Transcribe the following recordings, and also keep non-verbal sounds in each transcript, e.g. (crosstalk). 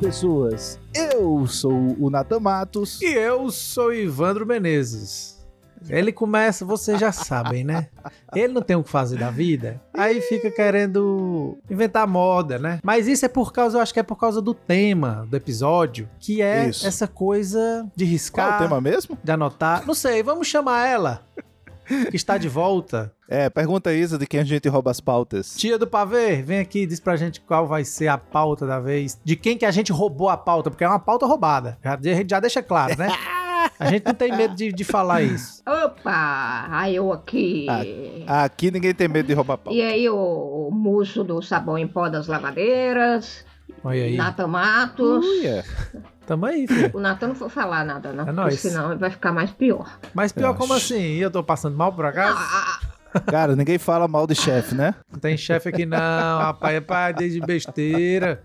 Pessoas! Eu sou o Natan Matos. E eu sou Ivandro Menezes. Ele começa, vocês já sabem, né? Ele não tem o que fazer da vida, aí fica querendo inventar moda, né? Mas isso é por causa, eu acho que é por causa do tema do episódio, que é Isso. essa coisa de Qual riscar, é o tema mesmo? de anotar. Não sei, vamos chamar ela, que está de volta. É, pergunta Isa de quem a gente rouba as pautas. Tia do pavê, vem aqui, diz pra gente qual vai ser a pauta da vez. De quem que a gente roubou a pauta, porque é uma pauta roubada. Já, a gente já deixa claro, né? A gente não tem medo de, de falar isso. Opa, aí eu aqui. Aqui ninguém tem medo de roubar pauta. E aí o, o moço do sabão em pó das lavadeiras, Olha aí. Natan Matos. Uia. Tamo aí, filho. O Natan não foi falar nada, não, É porque nóis. senão vai ficar mais pior. Mas pior, como assim? E eu tô passando mal por acaso? Ah, Cara, ninguém fala mal de chefe, né? Não tem chefe aqui não, rapaz. É para de besteira.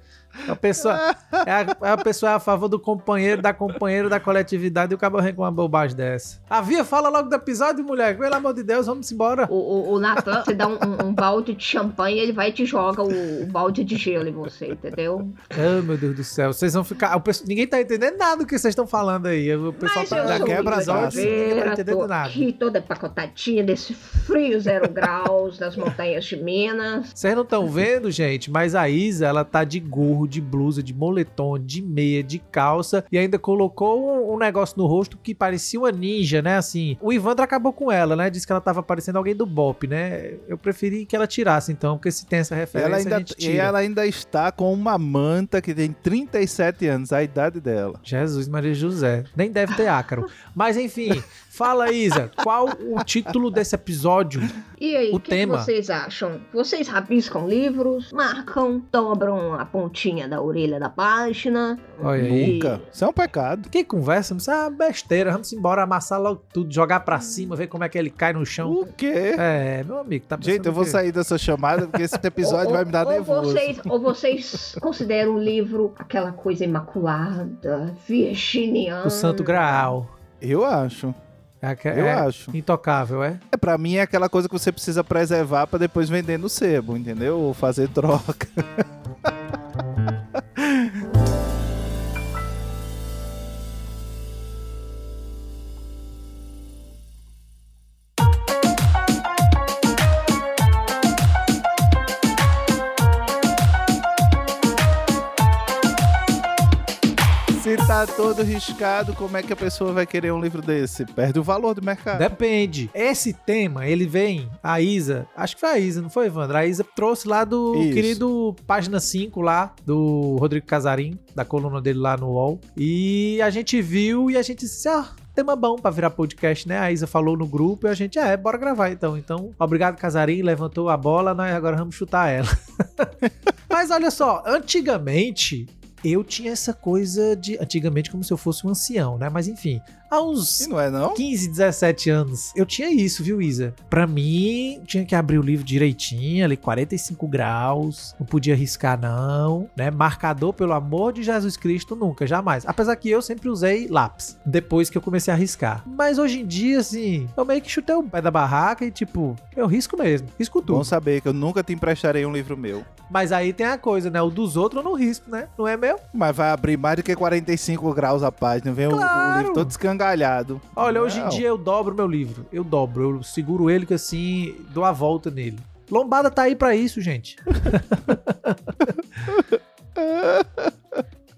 A pessoa, é a, a pessoa é a favor do companheiro, da companheira, da coletividade e o cabo com uma bobagem dessa. A Via, fala logo do episódio, mulher. Pelo amor de Deus, vamos embora. o, o, o Natan, você dá um, um- um balde de champanhe, ele vai e te joga o, o balde de gelo em você, entendeu? Ai, meu Deus do céu. Vocês vão ficar. pessoal- ninguém tá entendendo nada do que vocês estão falando aí. O pessoal Mas tá sou quebra as Oliveira, ninguém tá entendendo nada. aqui toda empacotadinha nesse frio zero graus das montanhas de Minas. Vocês não estão vendo, gente, mas a Isa, ela tá de gorro, de blusa, de moletom, de meia, de calça e ainda colocou um, um negócio no rosto que parecia uma ninja, né? Assim, o Ivandro acabou com ela, né? Disse que ela tava parecendo alguém do Bop, né? Eu preferi que ela tirasse, então, porque se tem essa referência, ela, a ainda, e ela ainda está com uma manta que tem 37 anos, a idade dela. Jesus Maria José. Nem deve ter ácaro. Mas enfim, (laughs) fala, Isa, qual o título desse episódio? E aí, O que, que tema. vocês acham? Vocês rabiscam livros, marcam, dobram a pontinha da orelha da página. Olha aí. Nunca. Isso é um pecado. Que conversa, isso é uma besteira. Vamos embora, amassar logo tudo, jogar pra cima, ver como é que ele cai no chão. O quê? É, meu amigo, tá Gente, eu vou sair dessa chamada porque esse episódio Ou- vai me dar ou nervoso. Vocês, ou vocês consideram o livro aquela coisa imaculada, virginiana. O Santo Graal. Eu acho. É, Eu é acho. Intocável, é? É, pra mim é aquela coisa que você precisa preservar pra depois vender no sebo, entendeu? Ou fazer troca. (laughs) todo riscado, como é que a pessoa vai querer um livro desse? Perde o valor do mercado. Depende. Esse tema, ele vem, a Isa, acho que foi a Isa, não foi, Evandro? A Isa trouxe lá do Isso. querido página 5 lá, do Rodrigo Casarim, da coluna dele lá no UOL. E a gente viu e a gente disse, ah, tema bom pra virar podcast, né? A Isa falou no grupo e a gente, é, bora gravar então. Então, obrigado Casarim, levantou a bola, nós agora vamos chutar ela. (laughs) Mas olha só, antigamente eu tinha essa coisa de. Antigamente, como se eu fosse um ancião, né? Mas enfim, uns E não é não? 15, 17 anos. Eu tinha isso, viu, Isa? Pra mim, tinha que abrir o livro direitinho, ali 45 graus, não podia riscar não, né? Marcador, pelo amor de Jesus Cristo, nunca, jamais. Apesar que eu sempre usei lápis, depois que eu comecei a riscar. Mas hoje em dia, assim, eu meio que chutei o pé da barraca e, tipo, eu risco mesmo, risco tudo. Bom saber que eu nunca te emprestarei um livro meu. Mas aí tem a coisa, né? O dos outros eu não risco, né? Não é meu? Mas vai abrir mais do que 45 graus a página. Vem o- o, Claro. livro todo escangalhado. Olha, hoje em Não. dia eu dobro meu livro. Eu dobro, eu seguro ele que assim, dou a volta nele. Lombada tá aí pra isso, gente. (laughs)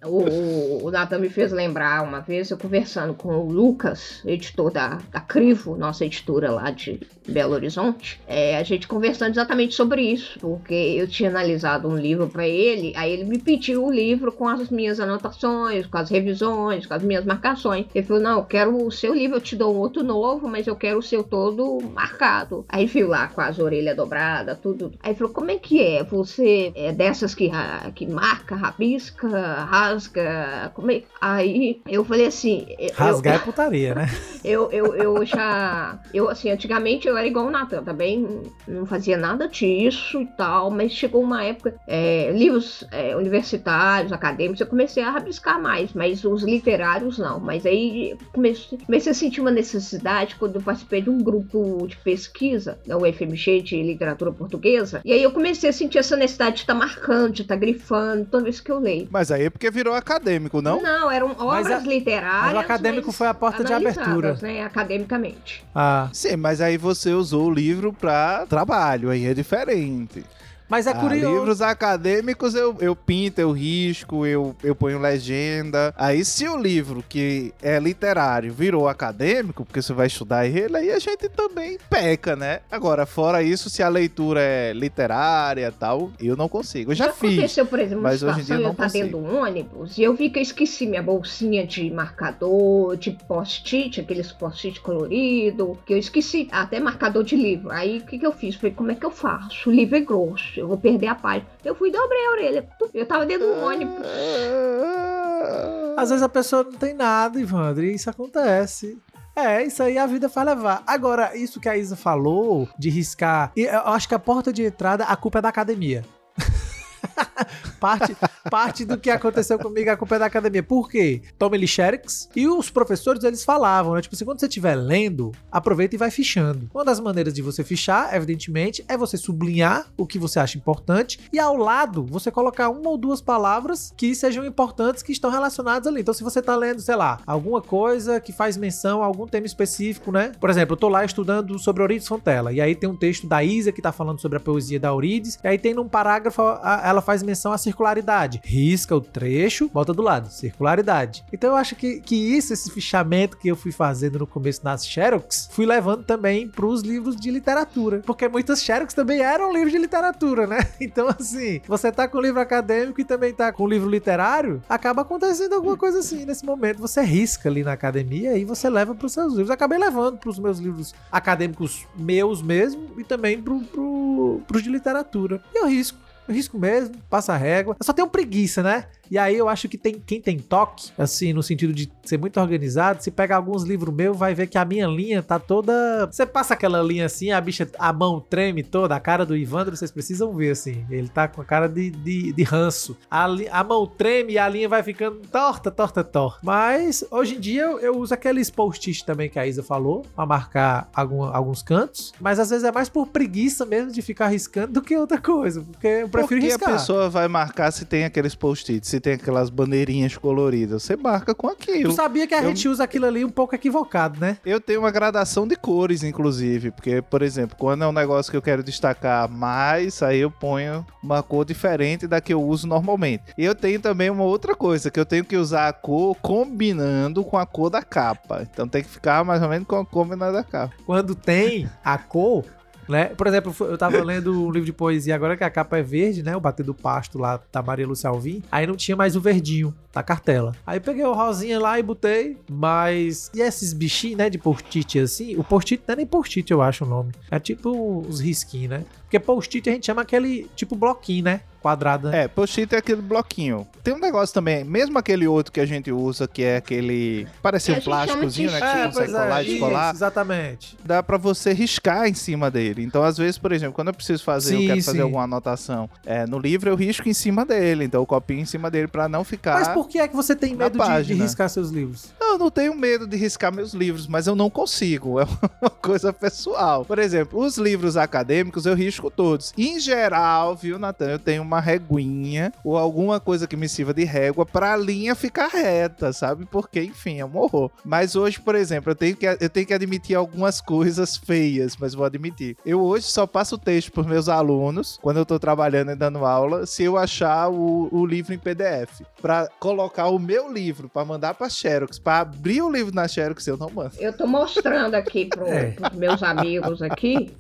O, o, Nathan me fez lembrar uma vez, eu conversando com o Lucas, editor da, da Crivo, nossa editora lá de Belo Horizonte, é, a gente conversando exatamente sobre isso, porque eu tinha analisado um livro para ele, aí ele me pediu o livro com as minhas anotações, com as revisões, com as minhas marcações. Ele falou: Não, eu quero o seu livro, eu te dou um outro novo, mas eu quero o seu todo marcado. Aí viu lá com as orelhas dobradas, tudo. Aí falou: Como é que é? Você é dessas que, ra- que marca, rabisca, rasga? Como Aí eu falei assim. Rasgar eu, é putaria, né? (laughs) Eu, eu, eu já. Eu, assim, antigamente eu era igual o Natan, também não fazia nada disso e tal, mas chegou uma época, é, livros é, universitários, acadêmicos, eu comecei a rabiscar mais, mas os literários não. Mas aí comecei, comecei a sentir uma necessidade quando eu participei de um grupo de pesquisa da UFMG de literatura portuguesa, e aí eu comecei a sentir essa necessidade de estar tá marcando, de estar tá grifando toda vez que eu leio. Mas aí é porque virou acadêmico, não? Não, eram obras a, literárias. Mas o acadêmico foi a porta de abertura. Né, academicamente. Ah. Sim, mas aí você usou o livro para trabalho, aí é diferente. Mas é ah, curioso. Livros acadêmicos eu, eu pinto, eu risco, eu, eu ponho legenda. Aí, se o livro que é literário virou acadêmico, porque você vai estudar ele, aí a gente também peca, né? Agora, fora isso, se a leitura é literária e tal, eu não consigo. Eu já, já fiz. aconteceu, por exemplo, mas hoje em dia eu não tá dentro do ônibus e eu vi que eu esqueci minha bolsinha de marcador, de post-it, aqueles post-it colorido, que eu esqueci, até marcador de livro. Aí, o que, que eu fiz? Falei, como é que eu faço? O livro é grosso eu vou perder a paz. Eu fui dobrei a orelha. Eu tava dentro do ônibus. Às vezes a pessoa não tem nada, Ivandro, e isso acontece. É, isso aí a vida faz levar. Agora, isso que a Isa falou, de riscar. Eu acho que a porta de entrada, a culpa é da academia. Parte, parte do que aconteceu comigo, a culpa é da academia. Por quê? Toma Xerix e os professores, eles falavam, né? Tipo assim, quando você estiver lendo, aproveita e vai fichando. Uma das maneiras de você fichar, evidentemente, é você sublinhar o que você acha importante e ao lado você colocar uma ou duas palavras que sejam importantes, que estão relacionadas ali. Então, se você tá lendo, sei lá, alguma coisa que faz menção a algum tema específico, né? Por exemplo, eu tô lá estudando sobre Euridice Fontela, e aí tem um texto da Isa que tá falando sobre a poesia da Euridice, e aí tem num parágrafo, ela faz menção à circularidade. Risca o trecho, bota do lado, circularidade. Então eu acho que, que isso, esse fichamento que eu fui fazendo no começo nas Xerox, fui levando também para os livros de literatura. Porque muitas Xerox também eram livros de literatura, né? (laughs) Então, assim, você tá com livro acadêmico e também tá com livro literário, acaba acontecendo alguma coisa assim nesse momento. Você risca ali na academia e você leva para os seus livros. Eu acabei levando para os meus livros acadêmicos meus mesmo e também para pros de literatura. E eu risco risco mesmo, passa a régua. Eu só tenho preguiça, né? E aí eu acho que tem quem tem toque, assim, no sentido de ser muito organizado, se pega alguns livros meus, vai ver que a minha linha tá toda. Você passa aquela linha assim, a bicha, a mão treme toda, a cara do Ivandro, vocês precisam ver, assim. Ele tá com a cara de, de, de ranço. A, a mão treme e a linha vai ficando torta, torta, torta. Mas hoje em dia eu, eu uso aqueles post-it também que a Isa falou, pra marcar algum, alguns cantos. Mas às vezes é mais por preguiça mesmo de ficar riscando do que outra coisa. Porque eu prefiro Porque riscar. a pessoa vai marcar se tem aqueles post-its? Se tem aquelas bandeirinhas coloridas. Você marca com aquilo. Tu sabia que a eu... gente usa aquilo ali um pouco equivocado, né? Eu tenho uma gradação de cores, inclusive. Porque, por exemplo, quando é um negócio que eu quero destacar mais, aí eu ponho uma cor diferente da que eu uso normalmente. E eu tenho também uma outra coisa, que eu tenho que usar a cor combinando com a cor da capa. Então tem que ficar mais ou menos com a combinada da capa. Quando tem a cor, né? Por exemplo, eu tava lendo um livro de poesia agora que a capa é verde, né? O Bater do Pasto lá da Maria Lúcia Alvim. Aí não tinha mais o verdinho da cartela. Aí peguei o rosinha lá e botei, mas... E esses bichinhos, né, de post-it assim? O post-it não é nem post-it, eu acho o nome. É tipo os risquinhos, né? Porque post-it a gente chama aquele tipo bloquinho, né? quadrada. É, post-it é aquele bloquinho. Tem um negócio também, mesmo aquele outro que a gente usa, que é aquele. Parece um plásticozinho, né? Que é, você consegue é, colar e colar. exatamente. Dá pra você riscar em cima dele. Então, às vezes, por exemplo, quando eu preciso fazer, sim, eu quero sim. fazer alguma anotação é, no livro, eu risco em cima dele. Então, o copinho em cima dele pra não ficar. Mas por que é que você tem medo de, de, riscar seus livros? Eu não tenho medo de riscar meus livros, mas eu não consigo. É (laughs) uma coisa pessoal. Por exemplo, os livros acadêmicos eu risco todos. Em geral, viu, Natan? Eu tenho uma reguinha ou alguma coisa que me sirva de régua para a linha ficar reta, sabe? Porque, enfim, é um horror. Mas hoje, por exemplo, eu tenho que, eu tenho que admitir algumas coisas feias, mas vou admitir. Eu hoje só passo o texto para meus alunos, quando eu tô trabalhando e dando aula, se eu achar o, o livro em PDF. Para colocar o meu livro, para mandar para Xerox, para abrir o livro na Xerox, eu não mando. Eu tô mostrando aqui para (laughs) é. meus amigos aqui.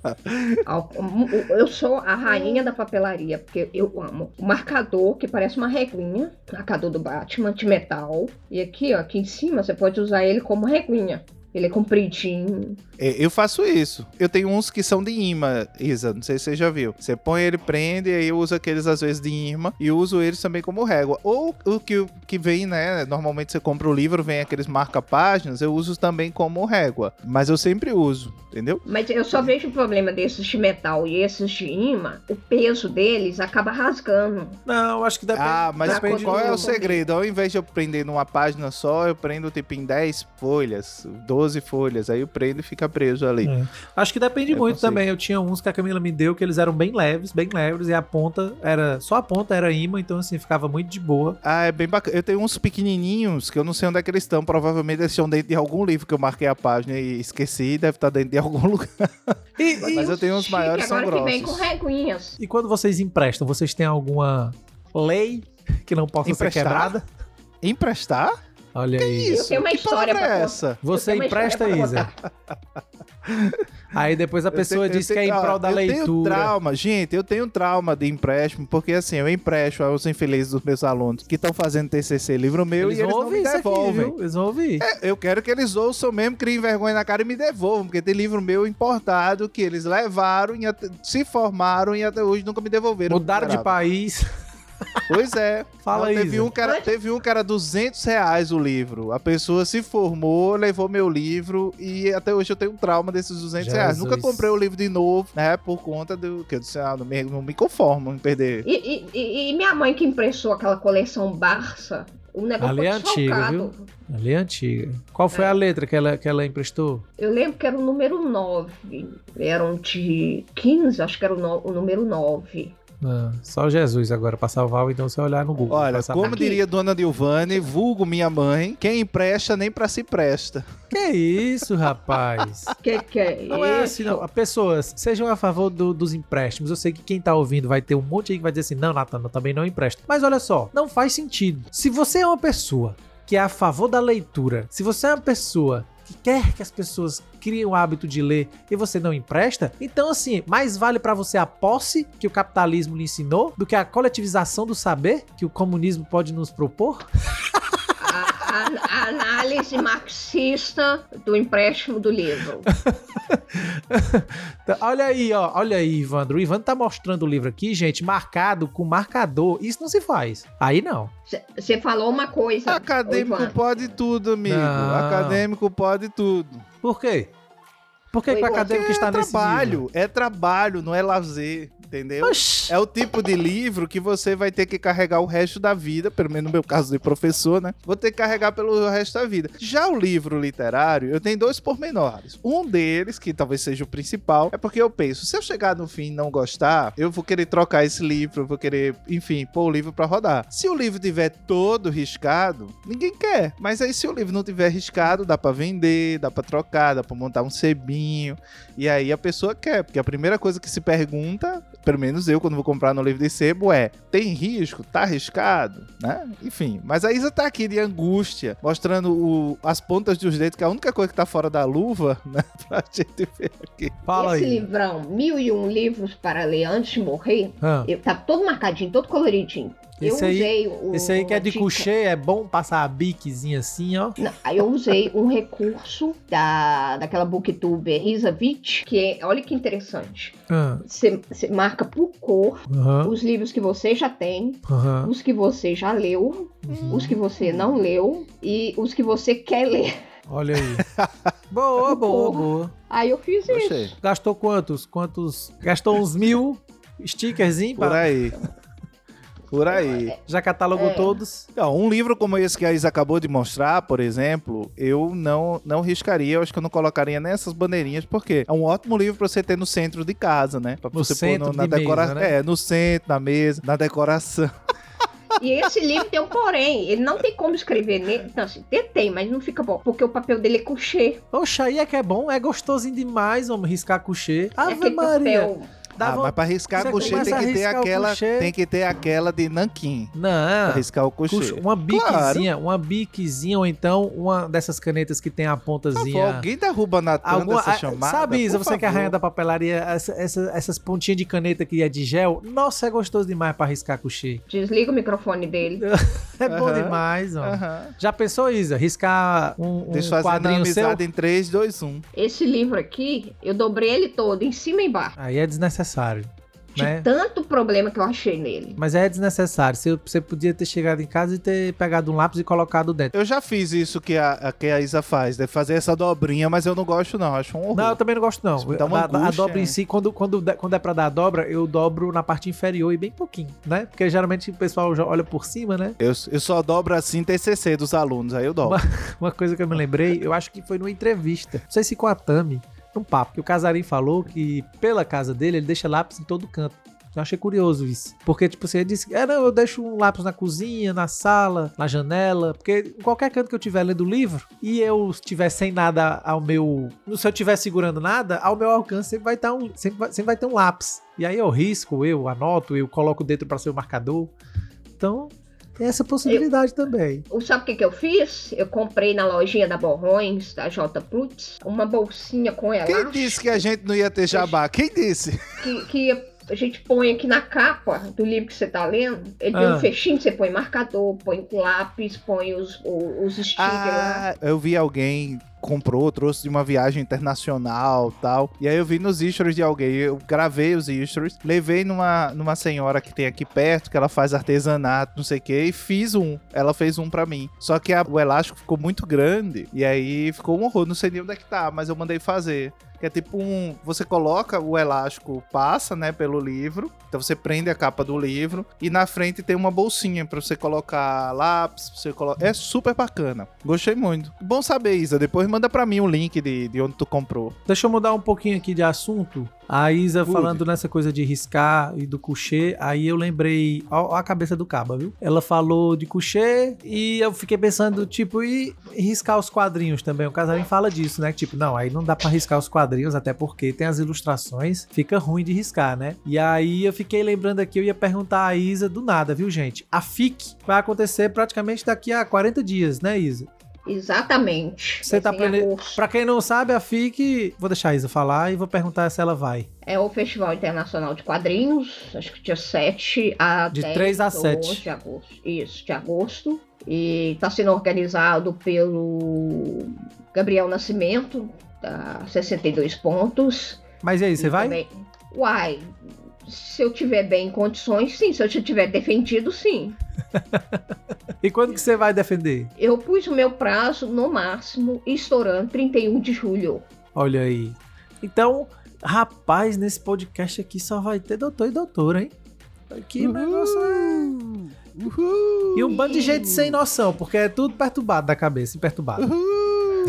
Eu sou a rainha da papelaria, porque eu amo. O marcador, que parece uma reguinha, marcador do Batman de metal. E aqui, ó, aqui em cima, você pode usar ele como reguinha. Ele é compridinho. É, Eu faço isso. Eu tenho uns que são de imã, Isa. Não sei se você já viu. Você põe ele, prende, e aí eu uso aqueles às vezes de imã e uso eles também como régua. Ou o que, que vem, né? Normalmente você compra o livro, vem aqueles marca-páginas, eu uso também como régua. Mas eu sempre uso, entendeu? Mas eu só vejo o problema desses de metal e esses de imã. O peso deles acaba rasgando. Não, eu acho que depende. Ah, mas depende qual é o segredo? Ao invés de eu prender numa página só, eu prendo tipo em 10 folhas, 12 folhas. Aí eu prendo e fica preso ali. É. Acho que depende Eu muito consigo. também. Eu tinha uns que a Camila me deu que eles eram bem leves, bem leves, e a ponta era. Só a ponta era imã, então assim, ficava muito de boa. Ah, é bem bacana. Eu tenho uns pequenininhos que eu não sei onde é que eles estão. Provavelmente eles estão dentro de algum livro que eu marquei a página e esqueci. Deve estar dentro de algum (laughs) lugar. E, Mas e- eu tenho uns chique maiores, são agora que vem com grossos. reguinhas. e quando vocês emprestam, vocês têm alguma lei que não possa Emprestar? ser quebrada? Emprestar? Olha aí. Isso? tenho uma que história pra é essa? Você Eu tenho empresta, Isa. (laughs) Aí depois a pessoa Eu tenho- diz eu que é em tenho- prol da eu tenho leitura. trauma, gente, eu tenho trauma de empréstimo, porque assim, eu empresto aos infelizes dos meus alunos que estão fazendo TCC livro meu Eles e eles não me aqui, devolvem. viu? Eles vão ouvir. É, eu quero que eles ouçam mesmo, criem vergonha na cara e me devolvam, porque tem livro meu importado que eles levaram e se formaram e até hoje nunca me devolveram. Mudaram de país. (laughs) Pois é. Fala aí. teve um, que era, teve um que era 200 reais o livro. A pessoa se formou, levou meu livro e até hoje eu tenho um trauma desses 200 reais. Jesus. Nunca comprei o livro de novo, né? Por conta do que eu disse, ah, não me, não me conformo em perder. E, e- e- minha mãe que impressou aquela coleção Barça, o negócio Ali é antigo, desfalcado. Ali é antiga. Qual foi É. a letra que ela, que ela emprestou? Eu lembro que era o número 9. Eram de 15, acho que era o, no- o número 9. Ah, só Jesus agora pra salvar, então você olhar no Google. Olha, como Aqui. diria Dona Dilvane, vulgo minha mãe, quem empresta nem pra si presta. Que isso, rapaz? (laughs) Que que é Não é isso? assim, não. Pessoas, sejam a favor do- dos empréstimos. Eu sei que quem tá ouvindo vai ter um monte aí que vai dizer assim: não, Natan, eu também não empresto. Mas olha só, não faz sentido. Se você é uma pessoa que é a favor da leitura, se você é uma pessoa que quer que as pessoas criem o hábito de ler e você não empresta, então assim, mais vale pra você a posse que o capitalismo lhe ensinou do que a coletivização do saber que o comunismo pode nos propor? (laughs) A, análise marxista do empréstimo do livro. (laughs) Olha aí, ó, olha aí, Ivandro. O Ivandro tá mostrando o livro aqui, gente, marcado com marcador. Isso não se faz. Aí não. Você falou uma coisa. Acadêmico pode tudo, amigo. Não. Acadêmico pode tudo. Por quê? Por que, que o acadêmico está é nesse trabalho, é trabalho, não é lazer, entendeu? Oxi. É o tipo de livro que você vai ter que carregar o resto da vida, pelo menos no meu caso de professor, né? Vou ter que carregar pelo resto da vida. Já o livro literário, eu tenho dois pormenores. Um deles, que talvez seja o principal, é porque eu penso, se eu chegar no fim e não gostar, eu vou querer trocar esse livro, eu vou querer, enfim, pôr o livro pra rodar. Se o livro tiver todo riscado, ninguém quer. Mas aí se o livro não tiver riscado, dá pra vender, dá pra trocar, dá pra montar um sebinho. E aí a pessoa quer, porque a primeira coisa que se pergunta, pelo menos eu, quando vou comprar no livro de sebo, é: tem risco? Tá arriscado? Né? Enfim. Mas a Isa tá aqui de angústia, mostrando o- as pontas dos dedos, que é a única coisa que tá fora da luva, (laughs) né? Pra gente ver aqui. Fala Esse aí. livrão, mil e um livros para ler antes de morrer, Ah, eu- tá todo marcadinho, todo coloridinho. Esse eu aí- usei o. esse aí que é de coucher, é bom passar a biquezinha assim, ó. Não, aí eu usei um recurso da, daquela booktuber Isa Witt, que é, olha que interessante. Ah, Você você marca por cor Aham, os livros que você já tem, aham. os que você já leu, os que você não leu e os que você quer ler. Olha aí. (laughs) boa, boa, boa. Aí eu fiz Gostei. isso. Gastou quantos? Quantos? Gastou uns mil stickerzinho Por pra... aí. (laughs) Por aí. Já catalogou É. todos? Então, um livro como esse que a Isa acabou de mostrar, por exemplo, eu não, não riscaria, eu acho que eu não colocaria nessas bandeirinhas, porque é um ótimo livro pra você ter no centro de casa, né? Pra No você centro na de mesa, decoração. né? É, no centro, na mesa, na decoração. (laughs) E esse livro tem um porém, ele não tem como escrever nele. Não, assim, tem, tem, mas não fica bom, porque o papel dele é coucher. Oxa, aí é que é bom, é gostosinho demais, vamos riscar coucher. é Ave aquele Maria. papel. Dá Ah, mas pra riscar couchê começa tem a que ter aquela, tem que ter aquela de nanquim. Pra Não. riscar o couchê. Puxa, uma biquezinha, uma biquezinha, ou então uma dessas canetas que tem a favor, pontazinha. alguém derruba na tanda Alguma, essa a- chamada? sabe, Isa, você que é a favor. rainha da papelaria, essa- essa- essas pontinhas de caneta que é de gel, nossa, é gostoso demais pra riscar couchê. Desliga o microfone dele. (laughs) É bom demais, ó. Aham. Já pensou, Isa, riscar um, um Deixa eu fazer a quadrinho seu? amizade em 3, 2, 1. Esse livro aqui, eu dobrei ele todo, em cima e embaixo. Aí é desnecessário, De né? tanto problema que eu achei nele. Mas é desnecessário. Você, você podia ter chegado em casa e ter pegado um lápis e colocado dentro. Eu já fiz isso que a, a- que a Isa faz, de fazer essa dobrinha, mas eu não gosto não, acho um horror. Não, eu também não gosto, não. Isso me dá uma a, a angústia, dobra em é. si, quando, quando, quando é pra dar a dobra, eu dobro na parte inferior e bem pouquinho, né? Porque geralmente o pessoal já olha por cima, né? Eu, eu só dobro assim TCC dos alunos, aí eu dobro. (laughs) Uma coisa que eu me lembrei, eu acho que foi numa entrevista, não sei se com a Tami, num papo, que o Casarim falou que pela casa dele ele deixa lápis em todo canto. Eu achei curioso isso. Porque, tipo, você disse, é, não, eu deixo um lápis na cozinha, na sala, na janela. Porque em qualquer canto que eu estiver lendo o livro e eu estiver sem nada ao meu. Se eu estiver segurando nada, ao meu alcance sempre vai, estar um, sempre, vai, sempre vai ter um lápis. E aí eu risco, eu anoto, eu coloco dentro para ser o marcador. Então, tem essa possibilidade também. O- Sabe o que, que eu fiz? Eu comprei na lojinha da Borrões, da J Plus, uma bolsinha com Quem elástico. disse que a gente não ia ter jabá? Quem disse? que, que a gente põe aqui na capa do livro que você tá lendo. Ele tem Ah. um fechinho, você põe marcador, põe lápis, põe os, os, os stickers lá. Ah, eu vi alguém comprou, trouxe de uma viagem internacional tal. E aí eu vi nos stories de alguém, eu gravei os stories, levei numa, numa senhora que tem aqui perto, que ela faz artesanato, não sei o que, e fiz um. Ela fez um pra mim. Só que a- o elástico ficou muito grande, e aí ficou um horror, não sei nem onde é que tá, mas eu mandei fazer. Que é tipo um. Você coloca o elástico, passa, né, pelo livro. Então você prende a capa do livro. E na frente tem uma bolsinha pra você colocar lápis. Você coloca... É super bacana. Gostei muito. Bom saber, Isa. Depois manda pra mim o link de, de onde tu comprou. Deixa eu mudar um pouquinho aqui de assunto. A Isa falando nessa coisa de riscar e do coucher, aí eu lembrei, ó, a cabeça do caba, viu? Ela falou de coucher e eu fiquei pensando, tipo, e riscar os quadrinhos também. O Casarim fala disso, né? Tipo, não, aí não dá pra riscar os quadrinhos, até porque tem as ilustrações, fica ruim de riscar, né? E aí eu fiquei lembrando aqui, eu ia perguntar a Isa do nada, viu, gente? A FIC vai acontecer praticamente daqui a 40 dias, né, Isa? Exatamente. Você tá plane... Pra quem não sabe, a FIC, vou deixar a Isa falar e vou perguntar se ela vai. É o Festival Internacional de Quadrinhos, acho que dia 7 a De 10 3 a ou 7. 11 de agosto. Isso, de agosto. E está sendo organizado pelo Gabriel Nascimento, da 62 pontos. Mas e aí, você E vai? também- Uai, se eu tiver bem em condições, sim. Se eu tiver defendido, sim. (laughs) E quando que você vai defender? Eu pus o meu prazo no máximo, estourando 31 de julho. Olha aí. Então, rapaz, nesse podcast aqui só vai ter doutor e doutora, hein? Que negócio é. Uhul! E um bando de gente sem noção, porque é tudo perturbado da cabeça, imperturbado. Uhul!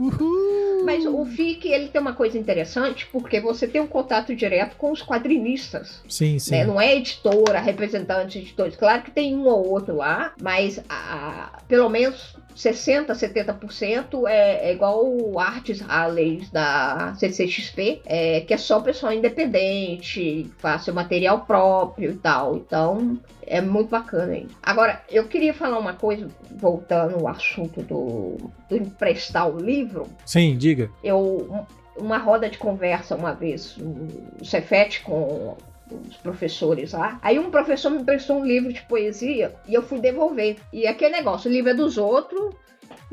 (laughs) Uhul! Mas o FIC, ele tem uma coisa interessante, porque você tem um contato direto com os quadrinistas. Sim, sim. né? Não é editora, representante de editores. Claro que tem um ou outro lá, mas a- pelo menos 60, 70% é, é igual o Artes Rallies da CCXP, é, que é só pessoal independente, faz seu material próprio e tal. Então é muito bacana aí. Agora, eu queria falar uma coisa, voltando ao assunto do, do emprestar o livro Sim, diga. eu uma roda de conversa uma vez no Cefet com os professores lá. Aí um professor me emprestou um livro de poesia e eu fui devolver. E aquele negócio, o livro é dos outros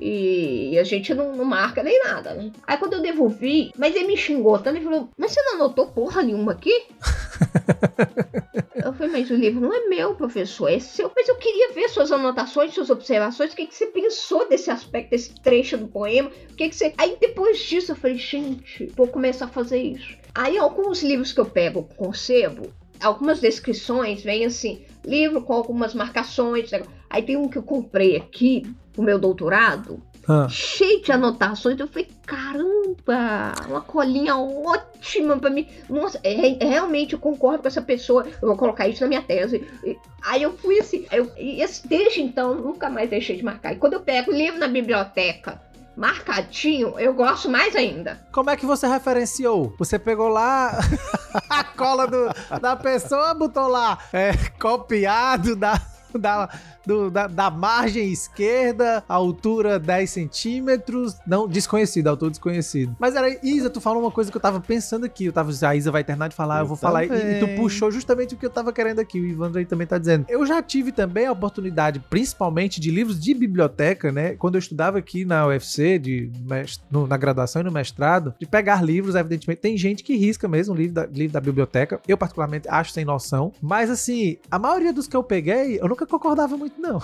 e a gente não, não marca nem nada, né? Aí quando eu devolvi, mas ele me xingou tanto, ele falou, mas você não anotou porra nenhuma aqui? (laughs) Eu falei, mas o livro não é meu, professor, é seu. Mas eu queria ver suas anotações, suas observações, o que, que você pensou desse aspecto, desse trecho do poema, o que, que você. Aí depois disso eu falei, gente, vou começar a fazer isso. Aí alguns livros que eu pego com sebo, algumas descrições vêm assim, livro com algumas marcações. Aí tem um que eu comprei aqui pro meu doutorado, Ah, cheio de anotações. Eu falei, caramba, uma colinha ótima pra mim. Nossa, é- é- realmente eu concordo com essa pessoa. Eu vou colocar isso na minha tese. E- Aí eu fui assim, eu, e esse- desde então nunca mais deixei de marcar. E quando eu pego livro na biblioteca marcadinho, eu gosto mais ainda. Como é que você referenciou? Você pegou lá (laughs) a cola do, da pessoa, botou lá é, copiado da, (laughs) da, do- da, da margem esquerda, altura 10 centímetros. Não, desconhecido, autor desconhecido. Mas era, Isa, tu falou uma coisa que eu tava pensando aqui. Eu tava, a Isa vai terminar de falar, eu, Eu vou falar. E, e tu também. puxou justamente o que eu tava querendo aqui. O Ivandro aí também tá dizendo. Eu já tive também a oportunidade, principalmente de livros de biblioteca, né? Quando eu estudava aqui na UFC, de, no- na graduação e no mestrado, de pegar livros, evidentemente. Tem gente que risca mesmo livro da, livro da biblioteca. Eu, particularmente, acho sem noção. Mas, assim, a maioria dos que eu peguei, eu nunca concordava muito, não.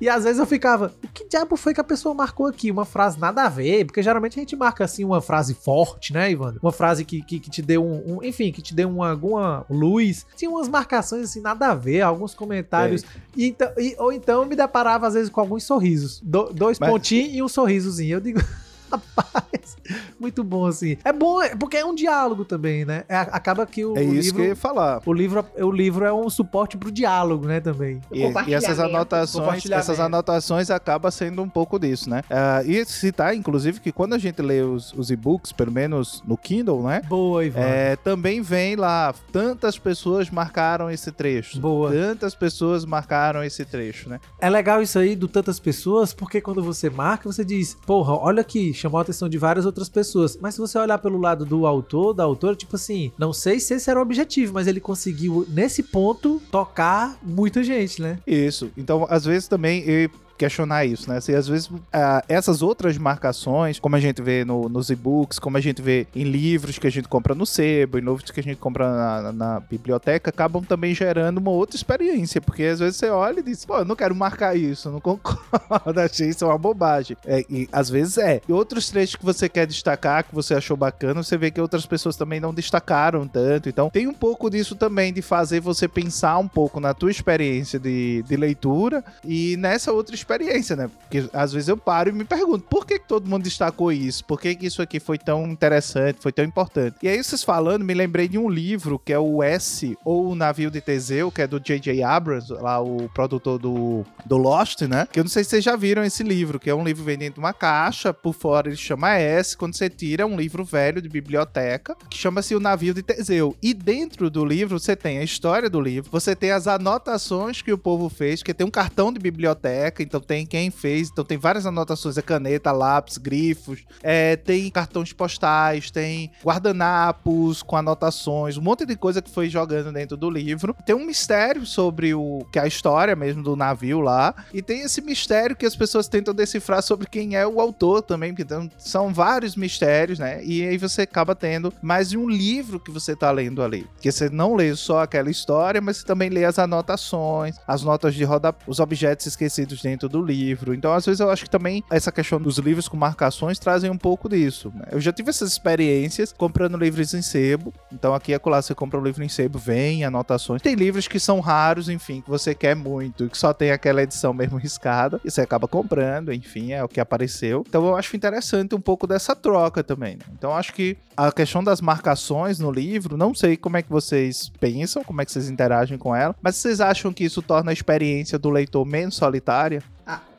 E às vezes eu ficava, o que diabo foi que a pessoa marcou aqui? Uma frase nada a ver, porque geralmente a gente marca assim uma frase forte, né, Ivan? Uma frase que, que, que te deu um, um- enfim, que te deu uma, alguma luz. Tinha umas marcações assim nada a ver, alguns comentários. E então- e- ou então eu me deparava às vezes com alguns sorrisos. Do- dois Mas- pontinhos e um sorrisozinho. Eu digo, (laughs) (laughs) rapaz, muito bom assim. É bom, é- porque é um diálogo também, né? É, acaba que o, É o isso livro... que eu ia falar. O livro, o livro é um suporte pro diálogo, né, também. E, e essas anotações, essas anotações acaba sendo um pouco disso, né? Ah, e citar, inclusive, que quando a gente lê os, os e-books, pelo menos no Kindle, né? Boa, Ivan. É, também vem lá, tantas pessoas marcaram esse trecho. Boa. Tantas pessoas marcaram esse trecho, né? É legal isso aí do tantas pessoas, porque quando você marca, você diz, porra, olha aqui, chamou a atenção de várias outras pessoas. Mas se você olhar pelo lado do autor, da autora, tipo assim, não sei se esse era o objetivo, mas ele conseguiu, nesse ponto, tocar muita gente, né? Isso. Então, às vezes também eu questionar isso, né? Se às vezes ah, essas outras marcações, como a gente vê no- nos e-books, como a gente vê em livros que a gente compra no sebo, em livros que a gente compra na, na- biblioteca, acabam também gerando uma outra experiência, porque às vezes você olha e diz, pô, eu não quero marcar isso, não concordo, (laughs) achei isso uma bobagem. É, e às vezes é. E outros trechos que você quer destacar, que você achou bacana, você vê que outras pessoas também não destacaram tanto. Então tem um pouco disso também, de fazer você pensar um pouco na tua experiência de, de leitura e nessa outra experiência, né? Porque às vezes eu paro e me pergunto, por que, que todo mundo destacou isso? Por que, que isso aqui foi tão interessante, foi tão importante? E aí vocês falando, me lembrei de um livro que é o S, ou o Navio de Teseu, que é do J.J. Abrams, lá o produtor do, do Lost, né? Que eu não sei se vocês já viram esse livro, que é um livro vendendo uma caixa, por fora ele chama S, quando você tira é um livro velho de biblioteca, que chama-se O Navio de Teseu. E dentro do livro você tem a história do livro, você tem as anotações que o povo fez, que tem um cartão de biblioteca, então tem quem fez, então tem várias anotações, é caneta, lápis, grifos, é, tem cartões postais, tem guardanapos com anotações, um monte de coisa que foi jogando dentro do livro. Tem um mistério sobre o que é a história mesmo do navio lá, e tem esse mistério que as pessoas tentam decifrar sobre quem é o autor também, porque então, são vários mistérios, né? E aí você acaba tendo mais de um livro que você tá lendo ali. Porque você não lê só aquela história, mas você também lê as anotações, as notas de roda, os objetos esquecidos dentro do livro. Então, às vezes, eu acho que também essa questão dos livros com marcações trazem um pouco disso. né? Eu já tive essas experiências comprando livros em sebo. Então, aqui e acolá você compra um livro em sebo, vem anotações. Tem livros que são raros, enfim, que você quer muito, que só tem aquela edição mesmo (laughs) riscada, e você acaba comprando, enfim, é o que apareceu. Então, eu acho interessante um pouco dessa troca também. né? Então, acho que a questão das marcações no livro, não sei como é que vocês pensam, como é que vocês interagem com ela, mas vocês acham que isso torna a experiência do leitor menos solitária?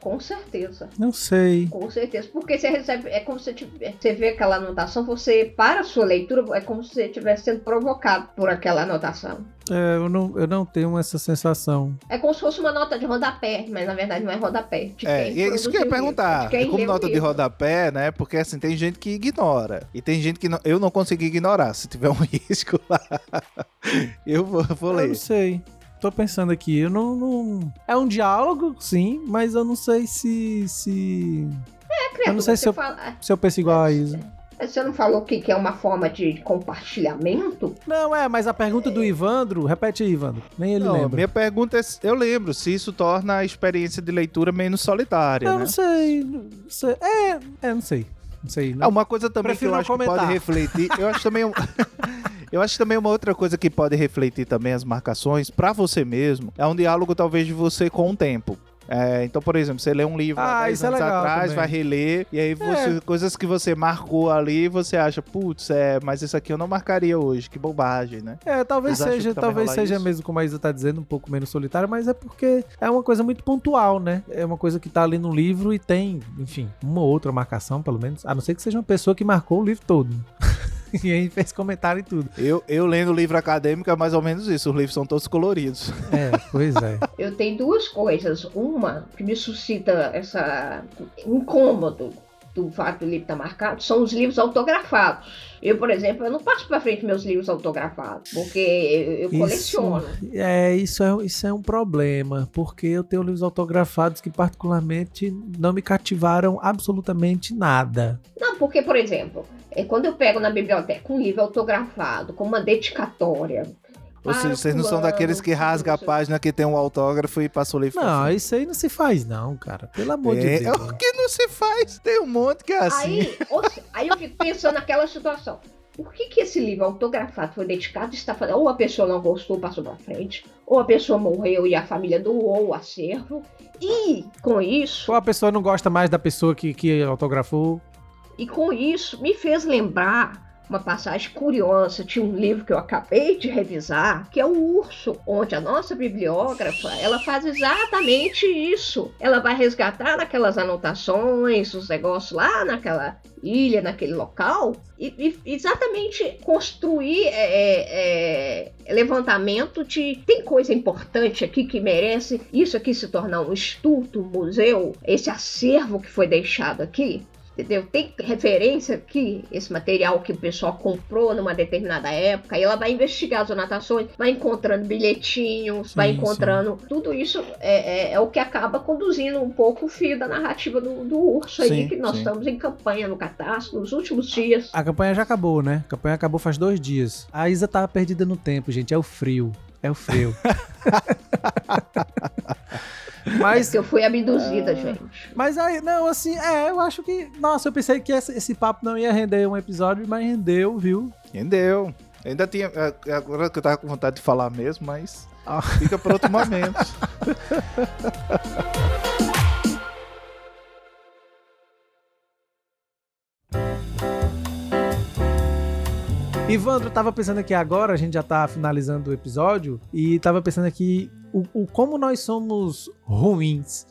Com certeza. Não sei. Com certeza. Porque você recebe. É como se você, vê aquela anotação, você, para a sua leitura, é como se você estivesse sendo provocado por aquela anotação. É, eu, não, eu não tenho essa sensação. É como se fosse uma nota de rodapé, mas na verdade não é rodapé. De É, quem e é isso que eu ia perguntar. É como nota de rodapé, né? Porque assim, tem gente que ignora. E tem gente que não- eu não consegui ignorar. Se tiver um (laughs) risco lá, eu vou, vou Eu ler. não sei. Tô pensando aqui, eu não, não- É um diálogo, sim, mas eu não sei se. se... É, criatura, eu não sei se eu- fala- Se eu penso igual a Isa. é, Você não falou que, que é uma forma de compartilhamento? Não, é, mas a pergunta do Ivandro, repete aí, Ivandro. Nem ele Não, lembra. minha pergunta é: se- eu lembro se isso torna a experiência de leitura menos solitária, Eu né? não sei, não sei. É, é, não sei. Não sei. É Não. uma coisa também Prefiro que eu acho que comentar. pode refletir. Eu acho também um- (laughs) Eu acho também uma outra coisa que pode refletir também as marcações pra você mesmo é um diálogo talvez de você com o tempo. É, então, por exemplo, você lê um livro Ah, há 10 isso é anos legal atrás, também. vai reler, e aí você, coisas que você marcou ali, você acha, putz, é, mas isso aqui eu não marcaria hoje, que bobagem, né? É, talvez Vocês seja, talvez seja isso? mesmo como a Isa tá dizendo, um pouco menos solitário, mas é porque é uma coisa muito pontual, né? É uma coisa que tá ali no livro e tem, enfim, uma ou outra marcação, pelo menos. A não ser que seja uma pessoa que marcou o livro todo. (laughs) e aí fez comentário e tudo. Eu, eu lendo livro acadêmico é mais ou menos isso, os livros são todos coloridos. (laughs) É, pois é. Eu tenho duas coisas. Uma que me suscita essa incômodo do fato do livro estar marcado são os livros autografados. Eu, por exemplo, eu não passo para frente meus livros autografados, porque eu, coleciono. É, isso é, isso é um problema, porque eu tenho livros autografados que particularmente não me cativaram absolutamente nada. Não, porque, por exemplo, é, quando eu pego na biblioteca um livro autografado com uma dedicatória. Ou seja, para vocês não são daqueles que rasga a página que tem um autógrafo e passa o livro Não, frente. isso aí não se faz não, cara. Pelo amor de É, Deus. o que não se faz? Tem um monte que é assim. Aí, ou se- aí eu fico pensando naquela situação. Por que, que esse livro autografado foi dedicado está fazendo? Ou a pessoa não gostou, passou pra frente, ou a pessoa morreu e a família doou o acervo. E com isso, Ou a pessoa não gosta mais da pessoa que, que autografou. E com isso me fez lembrar uma passagem curiosa de um livro que eu acabei de revisar, que é o Urso, onde a nossa bibliógrafa, ela faz exatamente isso. Ela vai resgatar aquelas anotações, os negócios lá naquela ilha, naquele local, e, e exatamente construir é, é, levantamento de tem coisa importante aqui que merece isso aqui se tornar um estudo, um museu, esse acervo que foi deixado aqui. Entendeu? Tem referência aqui, esse material que o pessoal comprou numa determinada época, e ela vai investigar as anotações, vai encontrando bilhetinhos, vai Sim, encontrando. Tudo isso é, é- é o que acaba conduzindo um pouco o fio da narrativa do, do urso aí, Sim, que nós sim. estamos em campanha no Catástrofe nos últimos dias. A campanha já acabou, né? A campanha acabou faz dois dias. A Isa tava perdida no tempo, gente. É o frio. É o frio. (laughs) Mas que eu fui abduzida, gente. mas aí, não, assim, é, eu acho que. Nossa, eu pensei que esse, esse papo não ia render um episódio, mas rendeu, viu? Entendeu? Ainda tinha. é, Agora que eu tava com vontade de falar mesmo, mas Ah. fica para outro momento. (laughs) Ivandro, tava pensando aqui agora, a gente já tá finalizando o episódio, e tava pensando aqui o, o como nós somos ruins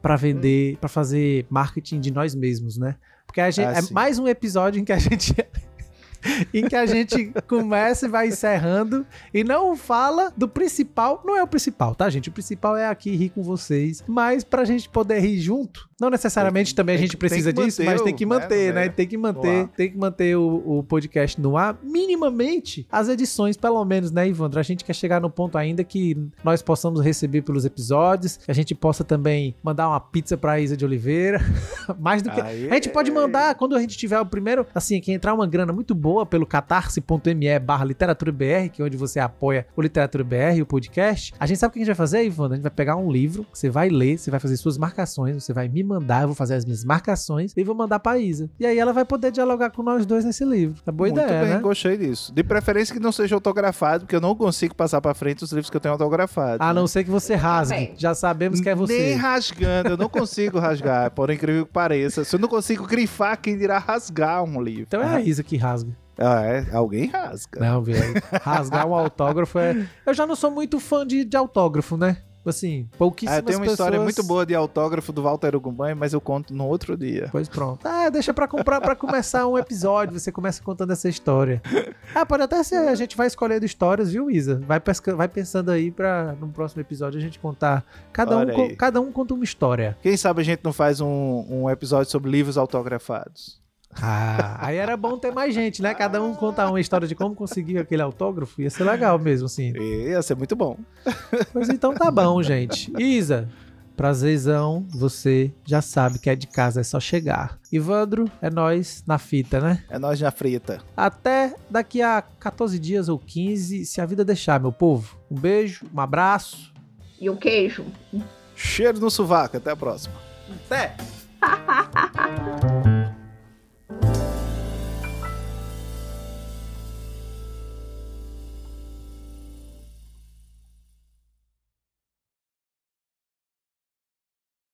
pra vender, pra fazer marketing de nós mesmos, né? Porque a gente, Ah, é mais um episódio em que a gente (laughs) em que a gente começa e vai encerrando e não fala do principal, não é o principal, tá, gente? O principal é aqui rir com vocês, mas pra gente poder rir junto, não necessariamente Tem também a tem gente que- precisa tem disso, manter mas tem que né, manter, né? né? Tem que manter, tem que manter o, o podcast no ar, minimamente as edições, pelo menos, né, Ivandro? A gente quer chegar no ponto ainda que nós possamos receber pelos episódios, que a gente possa também mandar uma pizza pra Isa de Oliveira, (laughs) mais do que Aí- a gente pode mandar, quando a gente tiver o primeiro, assim, que entrar uma grana muito boa pelo catarse.me barra literatura BR, que é onde você apoia o Literatura BR, o podcast. A gente sabe o que a gente vai fazer, Ivana? A gente vai pegar um livro, você vai ler, você vai fazer suas marcações, você vai me mandar, eu vou fazer as minhas marcações e vou mandar pra Isa. E aí ela vai poder dialogar com nós dois nesse livro. Tá boa Muito ideia, bem, né? gostei disso. De preferência que não seja autografado, porque eu não consigo passar pra frente os livros que eu tenho autografados. A né? não ser que você rasgue. bem. Já sabemos que é Nem você. rasgando, eu não consigo rasgar, (laughs) por incrível que pareça. Se eu não consigo grifar, quem dirá rasgar um livro? Então é a Isa que rasga. Ah, é? Alguém rasga. Não, velho. Rasgar um autógrafo é. Eu já não sou muito fã de, de autógrafo, né? Assim, pouquíssimas Ah, tenho uma história pessoas- muito boa de autógrafo do Walter Ugumban, mas eu conto no outro dia. Pois pronto. Ah, deixa pra comprar para começar um episódio. Você começa contando essa história. Ah, pode até ser. A gente vai escolhendo histórias, viu, Isa? Vai, pesca... vai pensando aí pra no próximo episódio a gente contar. Cada um, Olha co- aí. cada um conta uma história. Quem sabe a gente não faz um, um episódio sobre livros autografados. Ah, aí era bom ter mais gente, né? Cada um contar uma história de como conseguiu aquele autógrafo. Ia ser legal mesmo, assim. E ia ser muito bom. Pois então tá bom, gente. Isa, prazerzão. Você já sabe que é de casa, é só chegar. Ivandro, é nós na fita, né? É nós na frita. Até daqui a 14 dias ou 15, se a vida deixar, meu povo. Um beijo, um abraço. E o queijo? Cheiro no sovaco. Até a próxima. Até! (laughs)